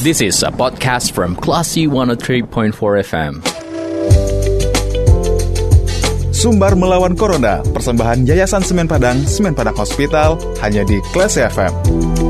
This is a podcast from Classy 103.4 FM. Sumbar melawan Corona, persembahan Yayasan Semen Padang, Semen Padang Hospital, hanya di Classy FM.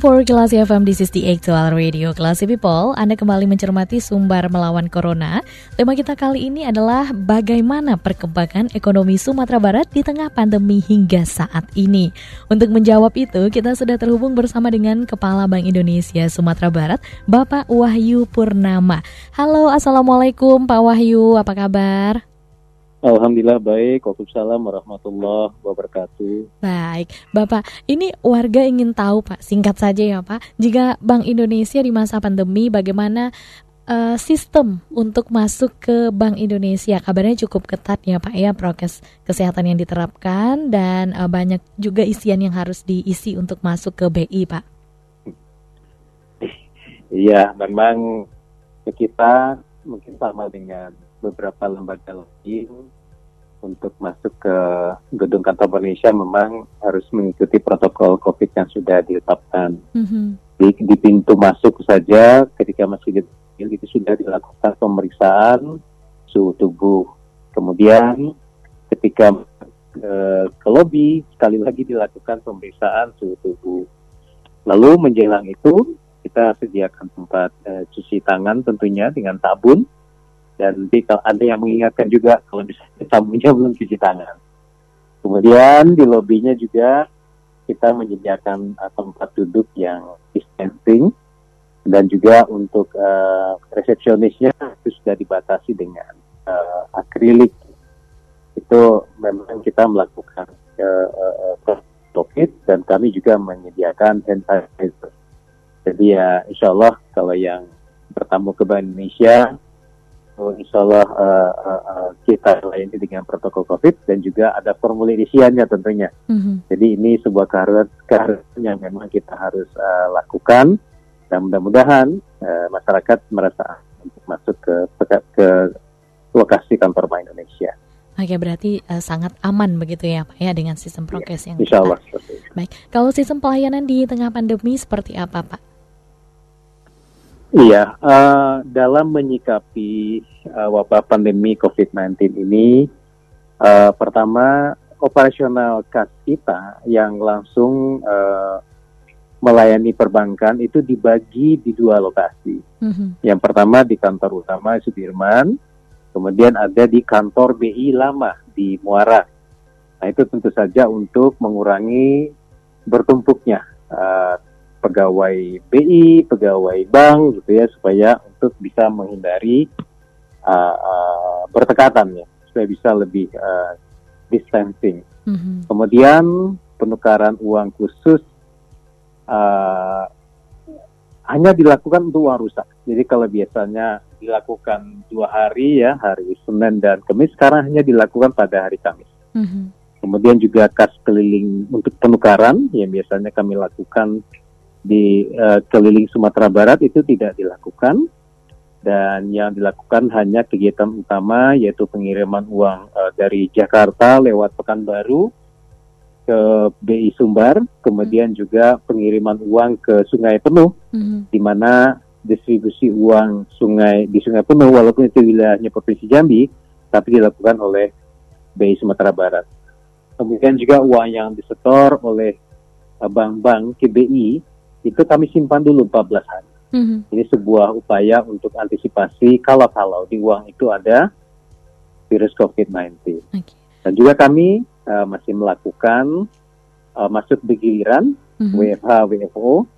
For Kelas FM, this is the actual radio Kelas People. Anda kembali mencermati sumber melawan Corona. Tema kita kali ini adalah bagaimana perkembangan ekonomi Sumatera Barat di tengah pandemi hingga saat ini. Untuk menjawab itu, kita sudah terhubung bersama dengan Kepala Bank Indonesia Sumatera Barat, Bapak Wahyu Purnama. Halo, Assalamualaikum Pak Wahyu, apa kabar? Alhamdulillah baik. Waalaikumsalam warahmatullahi wabarakatuh. Baik, Bapak. Ini warga ingin tahu, Pak. Singkat saja ya, Pak. Jika Bank Indonesia di masa pandemi, bagaimana uh, sistem untuk masuk ke Bank Indonesia? Kabarnya cukup ketat ya, Pak. Ya, prokes kesehatan yang diterapkan dan uh, banyak juga isian yang harus diisi untuk masuk ke BI, Pak. Iya, memang kita mungkin sama dengan beberapa lembaga lain untuk masuk ke gedung kantor Indonesia memang harus mengikuti protokol COVID yang sudah ditetapkan. Mm-hmm. Di, di pintu masuk saja ketika masih kecil itu sudah dilakukan pemeriksaan suhu tubuh. Kemudian ketika ke, ke lobi sekali lagi dilakukan pemeriksaan suhu tubuh. Lalu menjelang itu kita sediakan tempat uh, cuci tangan tentunya dengan sabun dan kalau ada yang mengingatkan juga kalau misalnya tamunya belum cuci tangan. Kemudian di lobinya juga kita menyediakan uh, tempat duduk yang distancing dan juga untuk uh, resepsionisnya itu sudah dibatasi dengan uh, akrilik. Itu memang kita melakukan uh, uh, COVID dan kami juga menyediakan hand sanitizer. Jadi ya insya Allah kalau yang bertamu ke Bank Indonesia insya Allah uh, uh, uh, kita layani dengan protokol COVID dan juga ada formulir isiannya tentunya. Mm-hmm. Jadi ini sebuah keharusan yang memang kita harus uh, lakukan dan mudah-mudahan uh, masyarakat merasa untuk masuk ke, ke ke lokasi kantor Bank Indonesia. Oke, berarti uh, sangat aman begitu ya Pak ya dengan sistem iya, prokes ya, yang Insya Allah. Baik, kalau sistem pelayanan di tengah pandemi seperti apa Pak? Iya, uh, dalam menyikapi uh, wabah pandemi COVID-19 ini, uh, pertama operasional kas kita yang langsung uh, melayani perbankan itu dibagi di dua lokasi. Mm-hmm. Yang pertama di kantor utama Sudirman, kemudian ada di kantor BI lama di Muara. Nah itu tentu saja untuk mengurangi bertumpuknya uh, pegawai BI, pegawai bank gitu ya supaya untuk bisa menghindari uh, uh, bertekatan ya supaya bisa lebih uh, distancing. Mm-hmm. Kemudian penukaran uang khusus uh, hanya dilakukan untuk uang rusak. Jadi kalau biasanya dilakukan dua hari ya hari Senin dan Kamis, sekarang hanya dilakukan pada hari Kamis. Mm-hmm. Kemudian juga kas keliling untuk penukaran yang biasanya kami lakukan di uh, keliling Sumatera Barat itu tidak dilakukan dan yang dilakukan hanya kegiatan utama yaitu pengiriman uang uh, dari Jakarta lewat Pekanbaru ke BI Sumbar, kemudian hmm. juga pengiriman uang ke Sungai Penuh, hmm. di mana distribusi uang sungai di Sungai Penuh walaupun itu wilayahnya Provinsi Jambi, tapi dilakukan oleh BI Sumatera Barat. Kemudian juga uang yang disetor oleh eh, bank-bank KBI itu kami simpan dulu 14 hari. Mm-hmm. Ini sebuah upaya untuk antisipasi kalau-kalau di uang itu ada virus COVID-19. Okay. Dan juga kami uh, masih melakukan uh, masuk begiliran mm-hmm. WFH, WFO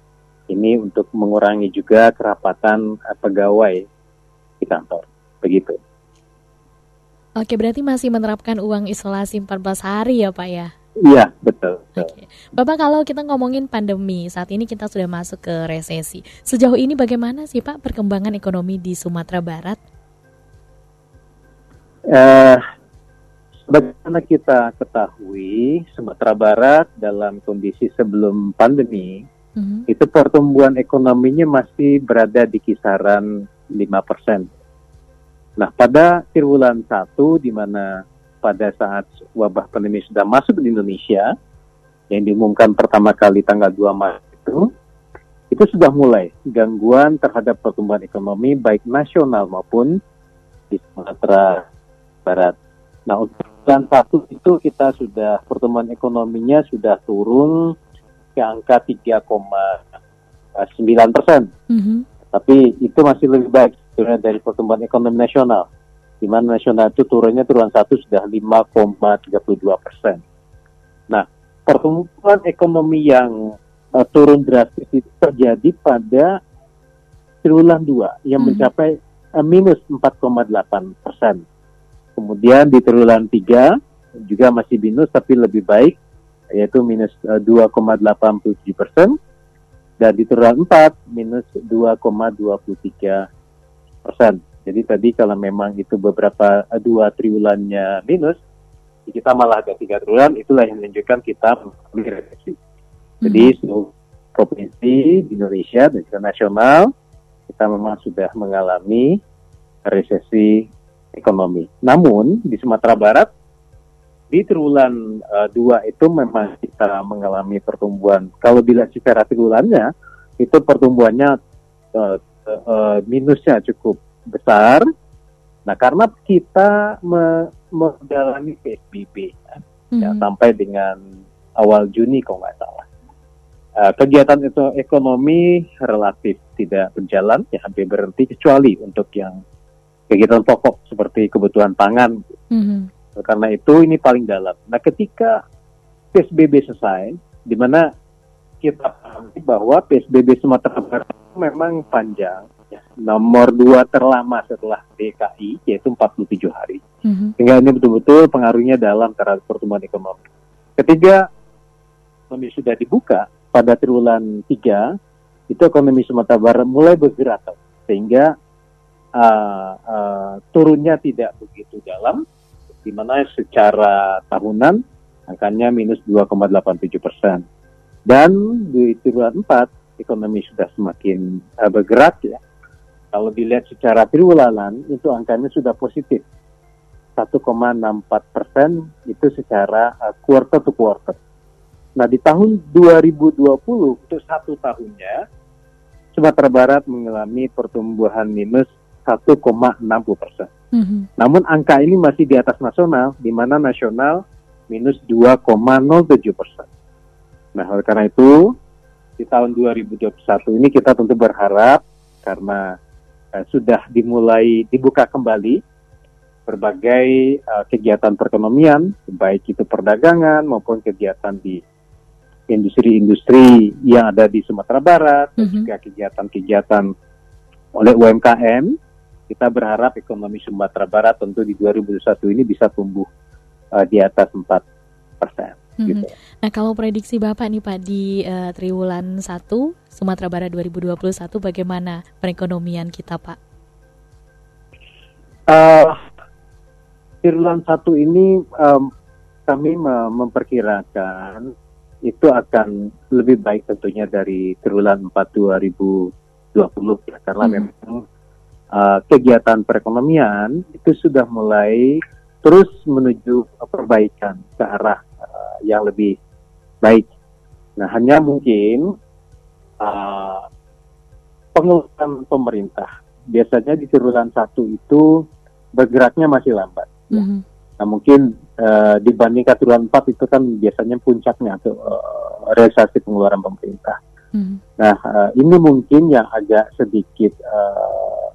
ini untuk mengurangi juga kerapatan uh, pegawai di kantor. Begitu. Oke, berarti masih menerapkan uang isolasi 14 hari ya Pak ya? Iya, betul. Oke. Bapak kalau kita ngomongin pandemi, saat ini kita sudah masuk ke resesi. Sejauh ini bagaimana sih Pak perkembangan ekonomi di Sumatera Barat? Uh, Bagaimana kita ketahui, Sumatera Barat dalam kondisi sebelum pandemi, Mhm. itu pertumbuhan ekonominya masih berada di kisaran 5%. Nah, pada triwulan 1 di mana pada saat wabah pandemi sudah masuk di Indonesia, yang diumumkan pertama kali tanggal 2 Maret itu, itu sudah mulai gangguan terhadap pertumbuhan ekonomi baik nasional maupun di Sumatera Barat. Nah, untuk triwulan 1 itu kita sudah pertumbuhan ekonominya sudah turun ke angka 3,9 persen. Mhm. Tapi itu masih lebih baik sebenarnya dari pertumbuhan ekonomi nasional. Di mana nasional itu turunnya triwulan satu sudah 5,32 persen. Nah, pertumbuhan ekonomi yang eh, turun drastis itu terjadi pada triwulan 2 yang Hmm. mencapai eh, minus 4,8 persen. Kemudian di triwulan 3 juga masih minus tapi lebih baik yaitu minus eh, 2,87 persen dan di triwulan 4 minus 2,23 persen. Jadi tadi kalau memang itu beberapa eh, dua triwulannya minus, kita malah ada tiga triwulan, itulah yang menunjukkan kita mengalami resesi. Jadi seluruh provinsi di Indonesia dan juga nasional kita memang sudah mengalami resesi ekonomi. Namun di Sumatera Barat di triwulan eh, dua itu memang kita mengalami pertumbuhan. Kalau dilihat secara triwulannya itu pertumbuhannya eh, eh, minusnya cukup besar. Nah karena kita me- menjalani PSBB ya, Mhm. sampai dengan awal Juni kalau nggak salah. Eh, kegiatan itu ekonomi relatif tidak berjalan, ya hampir berhenti kecuali untuk yang kegiatan pokok seperti kebutuhan pangan Mhm. karena itu ini paling dalam. Nah, ketika PSBB selesai, di mana kita pahami bahwa PSBB Sumatera Barat memang panjang, ya, nomor dua terlama setelah DKI, yaitu 47 hari. Mhm. Sehingga ini betul-betul pengaruhnya dalam terhadap pertumbuhan ekonomi. Ketiga, ekonomi sudah dibuka pada triwulan 3, itu ekonomi Sumatera Barat mulai bergerak, sehingga uh, uh, turunnya tidak begitu dalam, di mana secara tahunan angkanya minus 2,87 persen. Dan di triwulan 4, ekonomi sudah semakin uh, bergerak ya. Kalau dilihat secara triwulanan, itu angkanya sudah positif. 1,64 persen itu secara uh, quarter to quarter. Nah di tahun 2020 untuk satu tahunnya Sumatera Barat mengalami pertumbuhan minus 1,60 persen. Mhm. Namun angka ini masih di atas nasional, di mana nasional minus 2,07 persen. Nah oleh karena itu di tahun 2021 ini kita tentu berharap karena eh, sudah dimulai dibuka kembali berbagai eh, kegiatan perekonomian, baik itu perdagangan maupun kegiatan di industri-industri yang ada di Sumatera Barat, dan Mhm. juga kegiatan-kegiatan oleh UMKM. Kita berharap ekonomi Sumatera Barat tentu di 2021 ini bisa tumbuh eh, di atas 4 persen. Gitu. Nah, kalau prediksi Bapak nih Pak di eh, triwulan 1 Sumatera Barat 2021 bagaimana perekonomian kita, Pak? Eh, triwulan satu ini em, kami me- memperkirakan itu akan lebih baik tentunya dari triwulan 4 2020 ya, karena Hmm. memang eh, kegiatan perekonomian itu sudah mulai terus menuju perbaikan ke arah yang lebih baik. Nah hanya mungkin eh, pengeluaran pemerintah biasanya di triwulan satu itu bergeraknya masih lambat. Ya. Mhm. Nah mungkin eh, dibandingkan triwulan 4 itu kan biasanya puncaknya atau eh, realisasi pengeluaran pemerintah. Mhm. Nah eh, ini mungkin yang agak sedikit eh,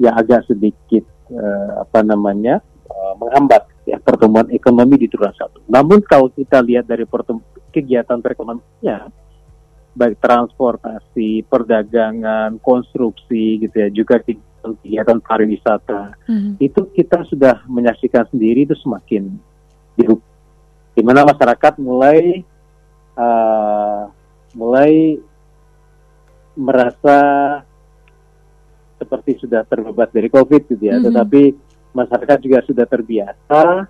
yang agak sedikit eh, apa namanya eh, menghambat ya pertumbuhan ekonomi di triwulan satu. Namun kalau kita lihat dari kegiatan perekonomiannya baik transportasi, perdagangan, konstruksi gitu ya, juga kegiatan, pariwisata Mhm. itu kita sudah menyaksikan sendiri itu semakin dirup di mana masyarakat mulai uh, mulai merasa seperti sudah terbebas dari covid gitu ya Mhm. tetapi masyarakat juga sudah terbiasa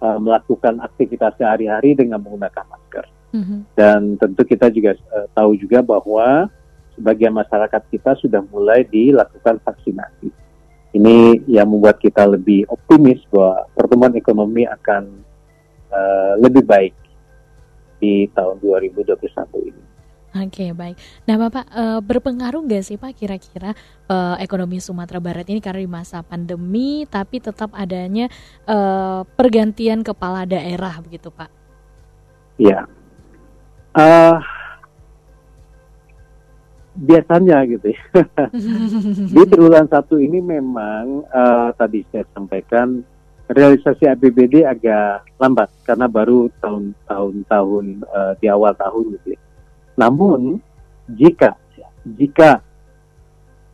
uh, melakukan aktivitas sehari-hari dengan menggunakan masker. Mhm. Dan tentu kita juga uh, tahu juga bahwa sebagian masyarakat kita sudah mulai dilakukan vaksinasi. Ini yang membuat kita lebih optimis bahwa pertumbuhan ekonomi akan uh, lebih baik di tahun 2021 ini. Oke baik. Nah Bapak eh, berpengaruh nggak sih Pak kira-kira eh, ekonomi Sumatera Barat ini karena di masa pandemi tapi tetap adanya eh, pergantian kepala daerah begitu Pak? Ya, Eh, biasanya gitu ya. di triwulan satu ini memang eh, tadi saya sampaikan realisasi APBD agak lambat karena baru tahun-tahun tahun eh, di awal tahun gitu ya. Namun jika jika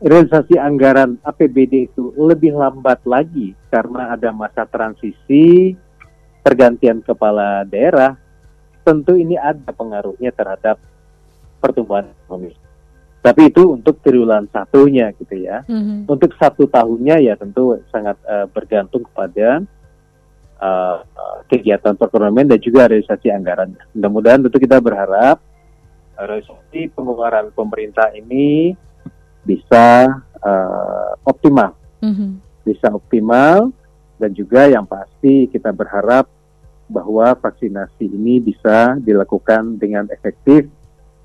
realisasi anggaran APBD itu lebih lambat lagi karena ada masa transisi pergantian kepala daerah, tentu ini ada pengaruhnya terhadap pertumbuhan ekonomi. Tapi itu untuk triwulan satunya gitu ya. Mhm. Untuk satu tahunnya ya tentu sangat eh, bergantung kepada eh, kegiatan perekonomian dan juga realisasi anggaran. Mudah-mudahan tentu kita berharap realisasi pengeluaran pemerintah ini bisa eh, optimal, Mhm. bisa optimal dan juga yang pasti kita berharap bahwa vaksinasi ini bisa dilakukan dengan efektif,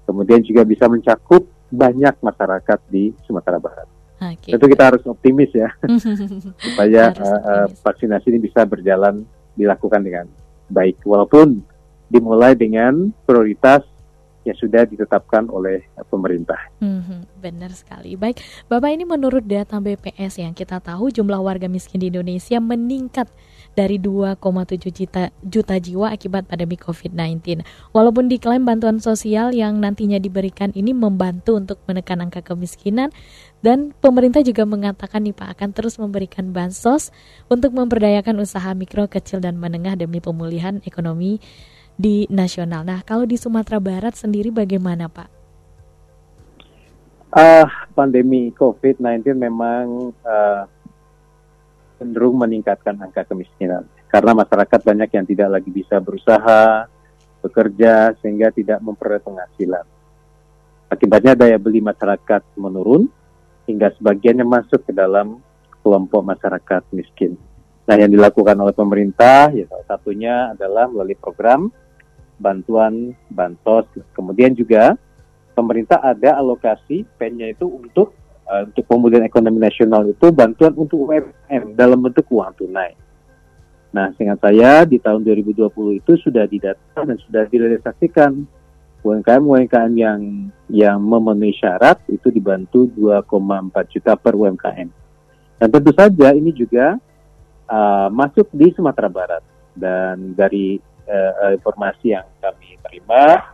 kemudian juga bisa mencakup banyak masyarakat di Sumatera Barat. Oke. Tentu kita harus optimis ya supaya Harus optimis. vaksinasi ini bisa berjalan dilakukan dengan baik walaupun dimulai dengan prioritas yang sudah ditetapkan oleh pemerintah. Mhm, Benar sekali. Baik, Bapak ini menurut data BPS yang kita tahu jumlah warga miskin di Indonesia meningkat dari 2,7 juta, juta jiwa akibat pandemi COVID-19. Walaupun diklaim bantuan sosial yang nantinya diberikan ini membantu untuk menekan angka kemiskinan dan pemerintah juga mengatakan nih Pak akan terus memberikan bansos untuk memberdayakan usaha mikro, kecil dan menengah demi pemulihan ekonomi di nasional. Nah, kalau di Sumatera Barat sendiri bagaimana Pak? Ah, pandemi COVID-19 memang ah, cenderung meningkatkan angka kemiskinan karena masyarakat banyak yang tidak lagi bisa berusaha, bekerja sehingga tidak memperoleh penghasilan. Akibatnya daya beli masyarakat menurun hingga sebagiannya masuk ke dalam kelompok masyarakat miskin. Nah, yang dilakukan oleh pemerintah ya salah satunya adalah melalui program bantuan bansos, kemudian juga pemerintah ada alokasi pen-nya itu untuk uh, untuk pemulihan ekonomi nasional itu bantuan untuk UMKM dalam bentuk uang tunai. Nah, seingat saya di tahun 2020 itu sudah didata dan sudah direalisasikan UMKM UMKM yang yang memenuhi syarat itu dibantu 2,4 juta per UMKM. Dan tentu saja ini juga uh, masuk di Sumatera Barat dan dari uh, informasi yang kami terima.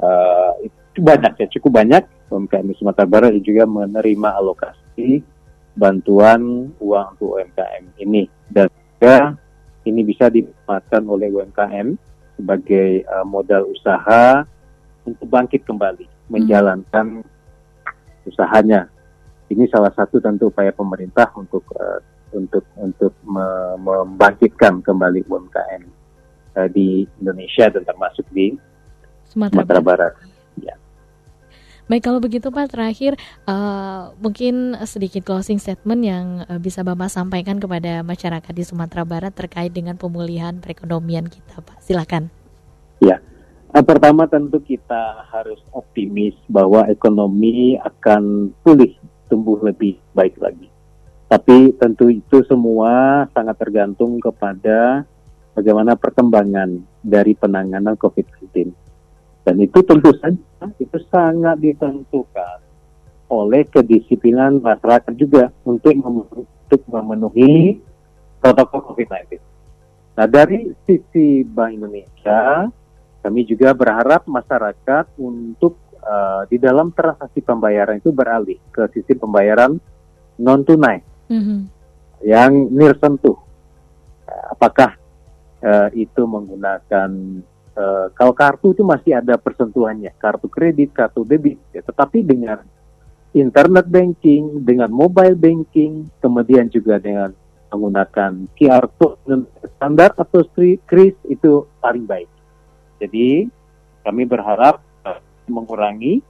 Uh, itu banyak ya cukup banyak. UMKM di Sumatera Barat juga menerima alokasi bantuan uang untuk UMKM ini. Dan juga ini bisa dimanfaatkan oleh UMKM sebagai uh, modal usaha untuk bangkit kembali menjalankan usahanya. Ini salah satu tentu upaya pemerintah untuk uh, untuk untuk me- membangkitkan kembali UMKM uh, di Indonesia dan termasuk di Sumatera, Sumatera Barat. Barat. Baik kalau begitu Pak terakhir eh, mungkin sedikit closing statement yang eh, bisa Bapak sampaikan kepada masyarakat di Sumatera Barat terkait dengan pemulihan perekonomian kita Pak. Silakan. Uh, pertama tentu kita harus optimis bahwa ekonomi akan pulih, tumbuh lebih baik lagi. Tapi tentu itu semua sangat tergantung kepada bagaimana perkembangan dari penanganan COVID-19. Dan itu tentu saja itu sangat ditentukan oleh kedisiplinan masyarakat juga untuk mem- untuk memenuhi protokol COVID-19. Nah dari sisi Bank Indonesia kami juga berharap masyarakat untuk uh, di dalam transaksi pembayaran itu beralih ke sistem pembayaran non tunai Mhm. yang near sentuh. Uh, Apakah uh, itu menggunakan uh, kalau kartu itu masih ada persentuhannya, kartu kredit, kartu debit, ya, tetapi dengan internet banking, dengan mobile banking, kemudian juga dengan menggunakan QR code standar atau kris itu paling baik. Jadi kami berharap uh, mengurangi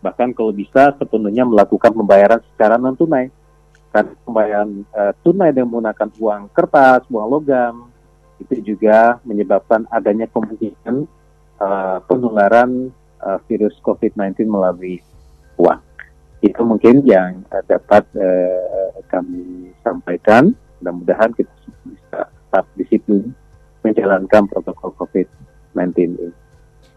bahkan kalau bisa sepenuhnya melakukan pembayaran secara non tunai. Karena pembayaran uh, tunai dengan menggunakan uang kertas, uang logam itu juga menyebabkan adanya kemungkinan uh, penularan uh, virus COVID-19 melalui uang. Itu mungkin yang uh, dapat uh, kami sampaikan. Mudah-mudahan kita bisa tetap disiplin menjalankan protokol COVID-19 ini.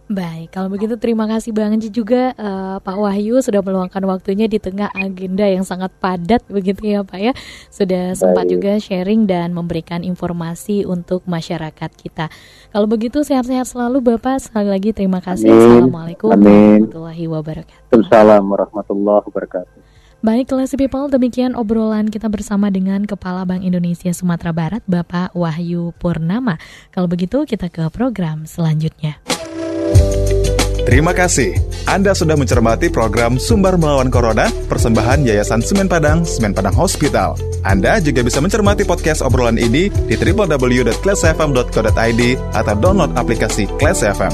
Baik, kalau begitu terima kasih banget juga uh, Pak Wahyu sudah meluangkan waktunya di tengah agenda yang sangat padat begitu ya Pak ya. Sudah sempat juga sharing dan memberikan informasi untuk masyarakat kita. Kalau begitu sehat-sehat selalu Bapak. Sekali lagi terima kasih. Amin. Assalamualaikum Amin. warahmatullahi wabarakatuh. Assalamualaikum warahmatullahi wabarakatuh. Baik, Classy People, demikian obrolan kita bersama dengan Kepala Bank Indonesia Sumatera Barat, Bapak Wahyu Purnama. Kalau begitu, kita ke program selanjutnya. Terima kasih. Anda sudah mencermati program Sumber Melawan Corona, persembahan Yayasan Semen Padang, Semen Padang Hospital. Anda juga bisa mencermati podcast obrolan ini di www.classfm.co.id atau download aplikasi Class FM.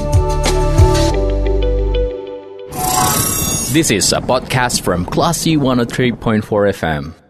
This is a podcast from Classy 103.4 FM.